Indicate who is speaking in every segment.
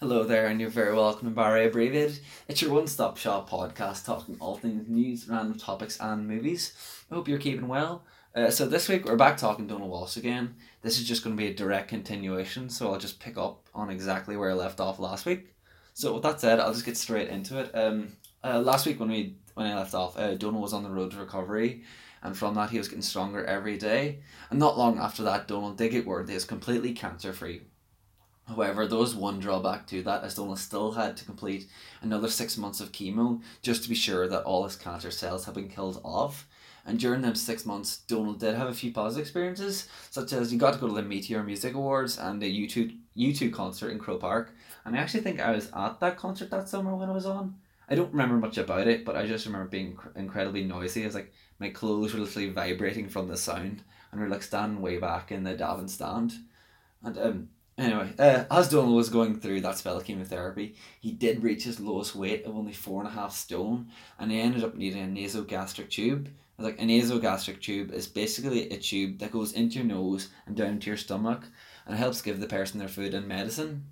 Speaker 1: Hello there, and you're very welcome to Barry Abbreviated. It's your one stop shop podcast talking all things news, random topics, and movies. I hope you're keeping well. Uh, so, this week we're back talking Donald Walsh again. This is just going to be a direct continuation, so I'll just pick up on exactly where I left off last week. So, with that said, I'll just get straight into it. Um, uh, last week when we when I left off, uh, Donald was on the road to recovery, and from that he was getting stronger every day. And not long after that, Donald did get word that he was completely cancer free. However, there was one drawback to that, as Donald still had to complete another six months of chemo just to be sure that all his cancer cells had been killed off. And during them six months, Donald did have a few positive experiences, such as he got to go to the Meteor Music Awards and the U2, U2 concert in Croke Park. And I actually think I was at that concert that summer when I was on. I don't remember much about it, but I just remember being inc- incredibly noisy. Was like my clothes were literally vibrating from the sound, and we are like standing way back in the Davin stand. And um, Anyway, uh, as Donald was going through that spell of chemotherapy, he did reach his lowest weight of only four and a half stone, and he ended up needing a nasogastric tube. Like a nasogastric tube is basically a tube that goes into your nose and down into your stomach, and helps give the person their food and medicine.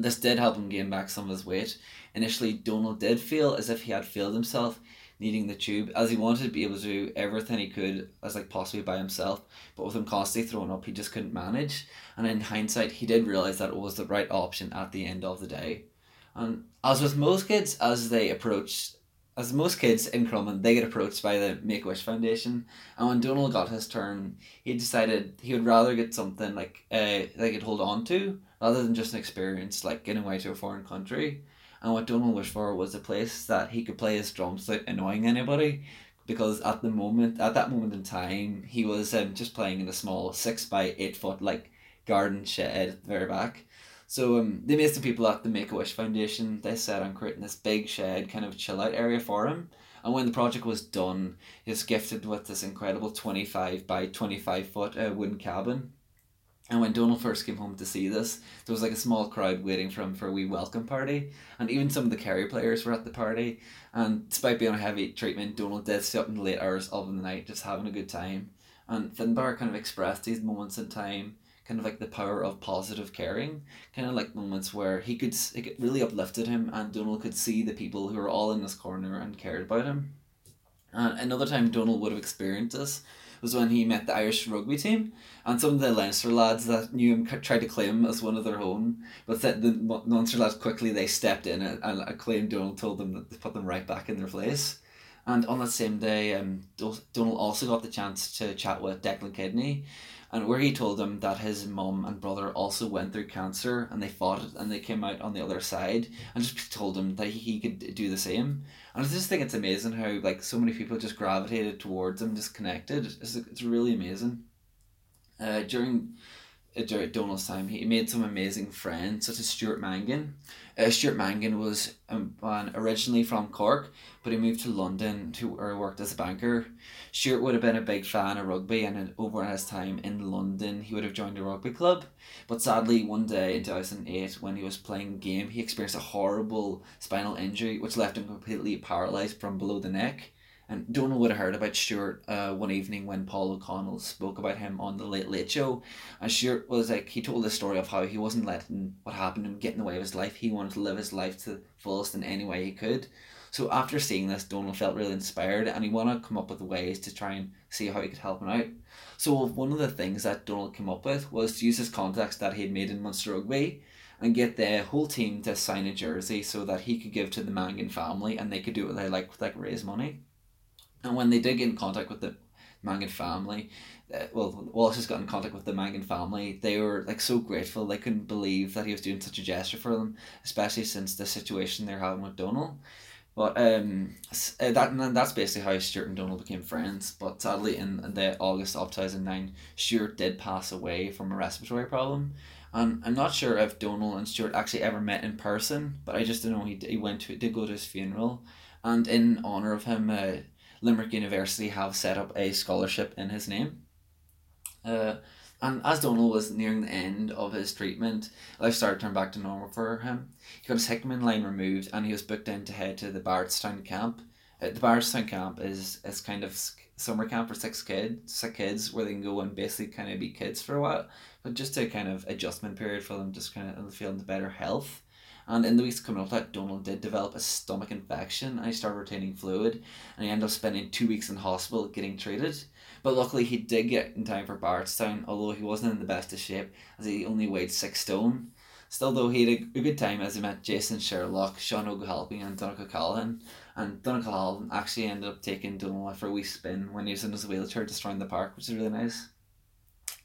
Speaker 1: This did help him gain back some of his weight. Initially, Donald did feel as if he had failed himself needing the tube as he wanted to be able to do everything he could as like possibly by himself but with him constantly throwing up he just couldn't manage. And in hindsight he did realize that it was the right option at the end of the day. And as with most kids as they approach as most kids in Crumlin, they get approached by the Make Wish Foundation, and when Donald got his turn, he decided he would rather get something like uh, they could hold on to rather than just an experience like getting away to a foreign country. And what Donald wished for was a place that he could play his drums without annoying anybody. Because at the moment, at that moment in time, he was um, just playing in a small six by eight foot like garden shed at the very back. So um, they made some people at the Make a Wish Foundation. They set on creating this big shed kind of chill out area for him. And when the project was done, he was gifted with this incredible twenty five by twenty five foot uh, wooden cabin and when Donald first came home to see this, there was like a small crowd waiting for him for a wee welcome party. And even some of the Kerry players were at the party. And despite being on heavy treatment, Donald did stay up in the late hours of the night just having a good time. And Finbar kind of expressed these moments in time, kind of like the power of positive caring, kind of like moments where he could, it really uplifted him and Donald could see the people who were all in this corner and cared about him. And another time Donald would have experienced this was when he met the Irish rugby team, and some of the Leinster lads that knew him tried to claim him as one of their own, but that the Munster lads quickly they stepped in and, claimed Donald told them that to put them right back in their place. And on that same day, um, Donald also got the chance to chat with Declan Kidney, and where he told them that his mum and brother also went through cancer and they fought it and they came out on the other side, and just told him that he could do the same. And I just think it's amazing how like so many people just gravitated towards him, just connected. It's, it's really amazing. Uh, during during Donald's time, he made some amazing friends, such as Stuart Mangan. Uh, Stuart Mangan was um, originally from Cork, but he moved to London to where he worked as a banker. Stuart would have been a big fan of rugby, and over his time in London, he would have joined a rugby club. But sadly, one day in 2008, when he was playing a game, he experienced a horrible spinal injury, which left him completely paralysed from below the neck. And Donald would have heard about Stuart uh, one evening when Paul O'Connell spoke about him on the Late Late Show. And Stuart was like, he told the story of how he wasn't letting what happened to him get in the way of his life. He wanted to live his life to the fullest in any way he could. So after seeing this, Donald felt really inspired and he wanted to come up with ways to try and see how he could help him out. So one of the things that Donald came up with was to use his contacts that he had made in Munster Rugby and get the whole team to sign a jersey so that he could give to the Mangan family and they could do what they like, like raise money. And when they did get in contact with the Mangan family, uh, well, Wallace has got in contact with the Mangan family. They were like so grateful. They couldn't believe that he was doing such a gesture for them, especially since the situation they're having with Donald. But um, uh, that and that's basically how Stuart and Donald became friends. But sadly, in the August of two thousand nine, Stuart did pass away from a respiratory problem, and I'm not sure if Donald and Stuart actually ever met in person. But I just know he he went to did go to his funeral, and in honor of him, uh, Limerick University have set up a scholarship in his name. Uh, and as Donald was nearing the end of his treatment, life started to turn back to normal for him. He got his Hickman line removed and he was booked in to head to the Barretstown camp. Uh, the Barretstown camp is, is kind of summer camp for six kids, six kids where they can go and basically kind of be kids for a while, but just a kind of adjustment period for them, just kind of feeling the better health. And in the weeks coming up, that Donald did develop a stomach infection and he started retaining fluid, and he ended up spending two weeks in hospital getting treated. But luckily, he did get in time for Barretstown, although he wasn't in the best of shape as he only weighed six stone. Still, though, he had a, good time as he met Jason Sherlock, Sean O'Halpin, and Donncha O'Callaghan. And Donncha O'Callaghan actually ended up taking Donald for a wee spin when he was in his wheelchair destroying the park, which is really nice.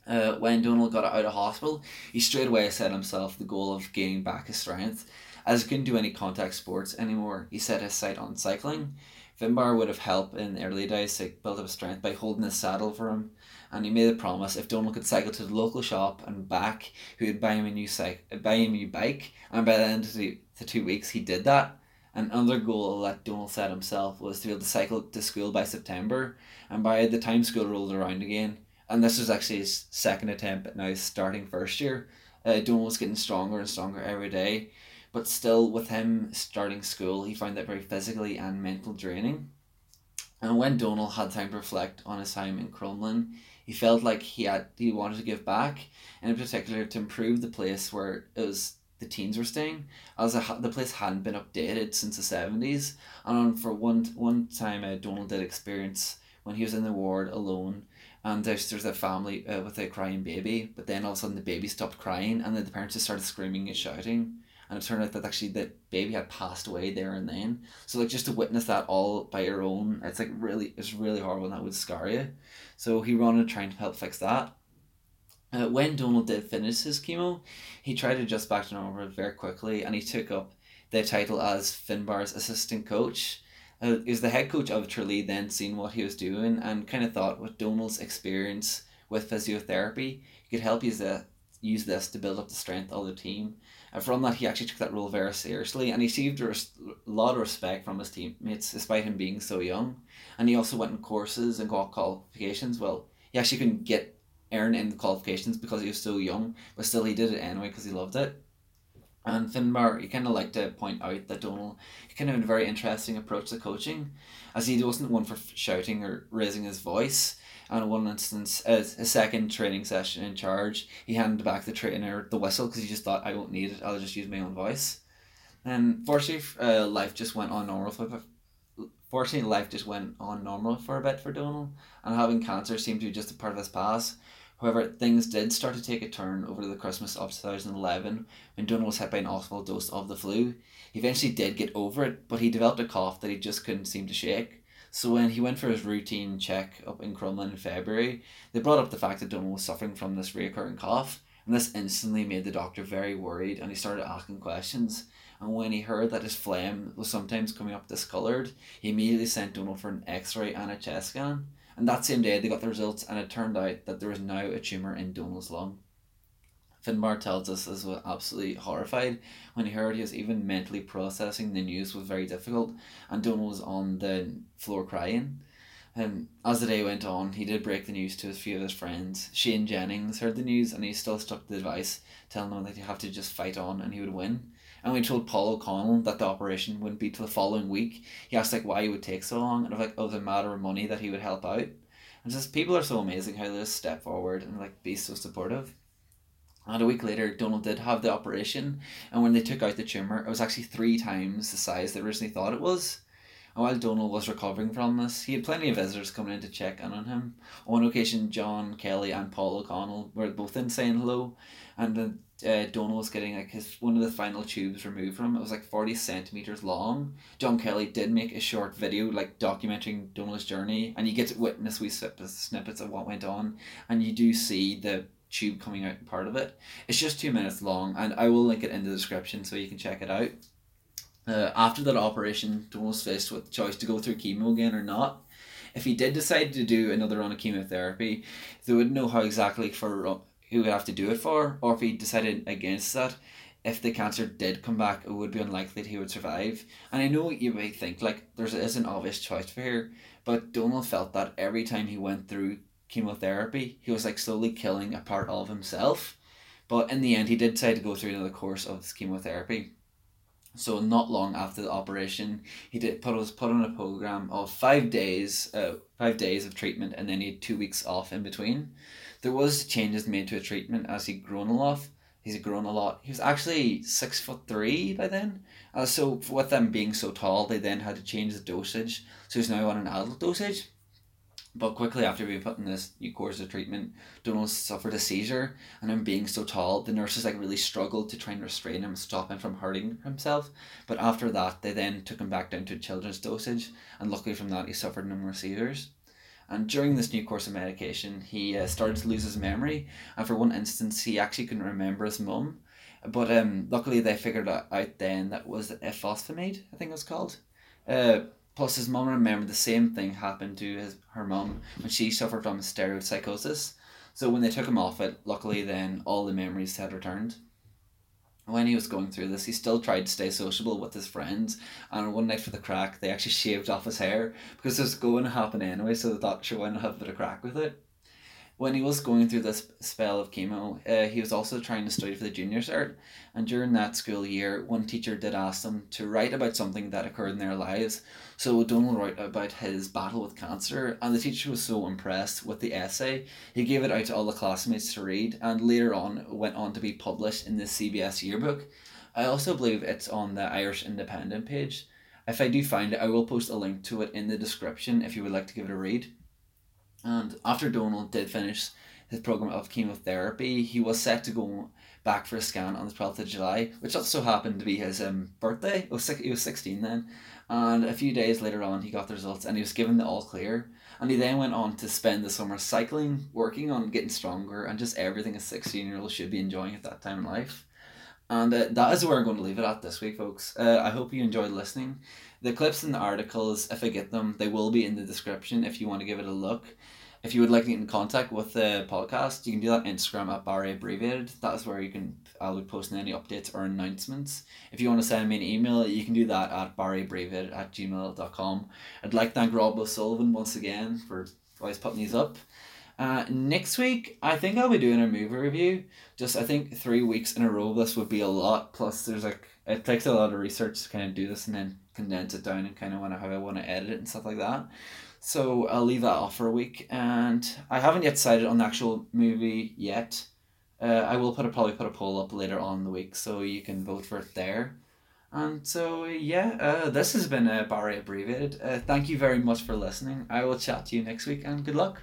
Speaker 1: Uh, when Donald got out of hospital, he straight away set himself the goal of gaining back his strength. As he couldn't do any contact sports anymore, he set his sight on cycling. Finbar would have helped in the early days to build up his strength by holding his saddle for him, and he made a promise if Donald could cycle to the local shop and back, he would buy him a new cyc- buy him a new bike. And by the end of the, the two weeks, he did that. And another goal that Donald set himself was to be able to cycle to school by September, and by the time school rolled around again, and this was actually his second attempt at now starting first year. Uh, Donald was getting stronger and stronger every day, but still, with him starting school, he found that very physically and mental draining. And when Donald had time to reflect on his time in Crumlin, he felt like he had he wanted to give back, and in particular to improve the place where it was the teens were staying, as a, the place hadn't been updated since the seventies. And for one one time, uh, Donald did experience when he was in the ward alone and there's there's a family uh, with a crying baby, but then all of a sudden the baby stopped crying, and then the parents just started screaming and shouting, and it turned out that actually the baby had passed away there and then. So like just to witness that all by your own, it's like really it's really horrible, and that would scar you. So he wanted to try and help fix that. Uh, when Donald did finish his chemo, he tried to adjust back to normal very quickly, and he took up the title as Finbar's assistant coach uh, is the head coach of Tralee then seen what he was doing and kind of thought with Donald's experience with physiotherapy, he could help use, the, use this to build up the strength of the team. And from that, he actually took that role very seriously and he received a res- lot of respect from his teammates despite him being so young. And he also went in courses and got qualifications. Well, he actually couldn't get earn in the qualifications because he was so young, but still he did it anyway because he loved it. And Finbar, he kind of like to point out that Donald, he kind of had a very interesting approach to coaching, as he wasn't one for shouting or raising his voice. And in one instance, as a second training session in charge, he handed back the trainer the whistle because he just thought, I won't need it, I'll just use my own voice. And fortunately, uh, life just went on normal for Fortunately, life just went on normal for a bit for Donald, and having cancer seemed to be just a part of his past. However, things did start to take a turn over the Christmas of 2011 when Donald was hit by an awful dose of the flu. He eventually did get over it, but he developed a cough that he just couldn't seem to shake. So when he went for his routine check up in Crumlin in February, they brought up the fact that Donald was suffering from this recurring cough, and this instantly made the doctor very worried and he started asking questions. And when he heard that his phlegm was sometimes coming up discoloured, he immediately sent Donald for an x ray and a chest scan. And that same day, they got the results, and it turned out that there was now a tumour in Donald's lung. Finbar tells us as was absolutely horrified when he heard he was even mentally processing the news was very difficult, and Donald was on the floor crying. And as the day went on, he did break the news to a few of his friends. Shane Jennings heard the news, and he still stuck to the advice, telling them that he'd have to just fight on and he would win. And we told Paul O'Connell that the operation wouldn't be till the following week. He asked like why it would take so long, and of like, oh, the matter of money that he would help out. And just people are so amazing how they just step forward and like be so supportive. And a week later, Donald did have the operation, and when they took out the tumor, it was actually three times the size they originally thought it was. And while Donald was recovering from this, he had plenty of visitors coming in to check in on him. On one occasion, John Kelly and Paul O'Connell were both in saying hello, and uh, Donald was getting like his one of the final tubes removed from him. It was like forty centimeters long. John Kelly did make a short video like documenting Donald's journey, and you get to witness wee snippets of what went on, and you do see the tube coming out part of it. It's just two minutes long, and I will link it in the description so you can check it out. Uh, after that operation, Donald was faced with the choice to go through chemo again or not. If he did decide to do another round of chemotherapy, they wouldn't know how exactly for who would have to do it for, or if he decided against that, if the cancer did come back, it would be unlikely that he would survive. And I know you may think like there's is an obvious choice for here, but Donald felt that every time he went through chemotherapy, he was like slowly killing a part of himself. But in the end, he did decide to go through another course of chemotherapy. So not long after the operation, he did put was put on a program of five days, uh, five days of treatment, and then he had two weeks off in between. There was changes made to a treatment as he'd grown a lot, he's grown a lot. He was actually six foot three by then. Uh, so with them being so tall, they then had to change the dosage. So he's now on an adult dosage. But quickly after being put in this new course of treatment, Donald suffered a seizure, and him being so tall, the nurses like really struggled to try and restrain him, stop him from hurting himself. But after that, they then took him back down to children's dosage, and luckily from that, he suffered no more seizures. And during this new course of medication, he uh, started to lose his memory, and for one instance, he actually couldn't remember his mum. But um, luckily, they figured out then that was ifosfamide, I think it was called. Uh, Plus, his mum remembered the same thing happened to his her mum when she suffered from a steroid psychosis. So when they took him off it, luckily then all the memories had returned. When he was going through this, he still tried to stay sociable with his friends. And one night for the crack, they actually shaved off his hair because it was going to happen anyway. So thought, sure, why not have a bit of crack with it? When he was going through this spell of chemo, uh, he was also trying to study for the junior cert. And during that school year, one teacher did ask them to write about something that occurred in their lives. So Donald wrote about his battle with cancer, and the teacher was so impressed with the essay, he gave it out to all the classmates to read, and later on went on to be published in the CBS yearbook. I also believe it's on the Irish Independent page. If I do find it, I will post a link to it in the description if you would like to give it a read. And after Donald did finish his program of chemotherapy, he was set to go back for a scan on the 12th of July, which also happened to be his um, birthday. Was, he was 16 then. And a few days later on, he got the results and he was given the all clear. And he then went on to spend the summer cycling, working on getting stronger, and just everything a 16 year old should be enjoying at that time in life. And uh, that is where I'm going to leave it at this week, folks. Uh, I hope you enjoyed listening. The clips and the articles, if I get them, they will be in the description if you want to give it a look. If you would like to get in contact with the podcast, you can do that on Instagram at Barry Abbreviated. That is where you can I'll be posting any updates or announcements. If you want to send me an email, you can do that at barryabbreviated at gmail.com. I'd like to thank Rob O'Sullivan once again for always putting these up. Uh, next week, I think I'll be doing a movie review. Just I think three weeks in a row, this would be a lot. Plus, there's like it takes a lot of research to kind of do this and then condense it down and kind of want to how I want to edit it and stuff like that. So I'll leave that off for a week, and I haven't yet decided on the actual movie yet. Uh, I will put a probably put a poll up later on in the week, so you can vote for it there. And so yeah, uh, this has been uh, Barry abbreviated. Uh, thank you very much for listening. I will chat to you next week, and good luck.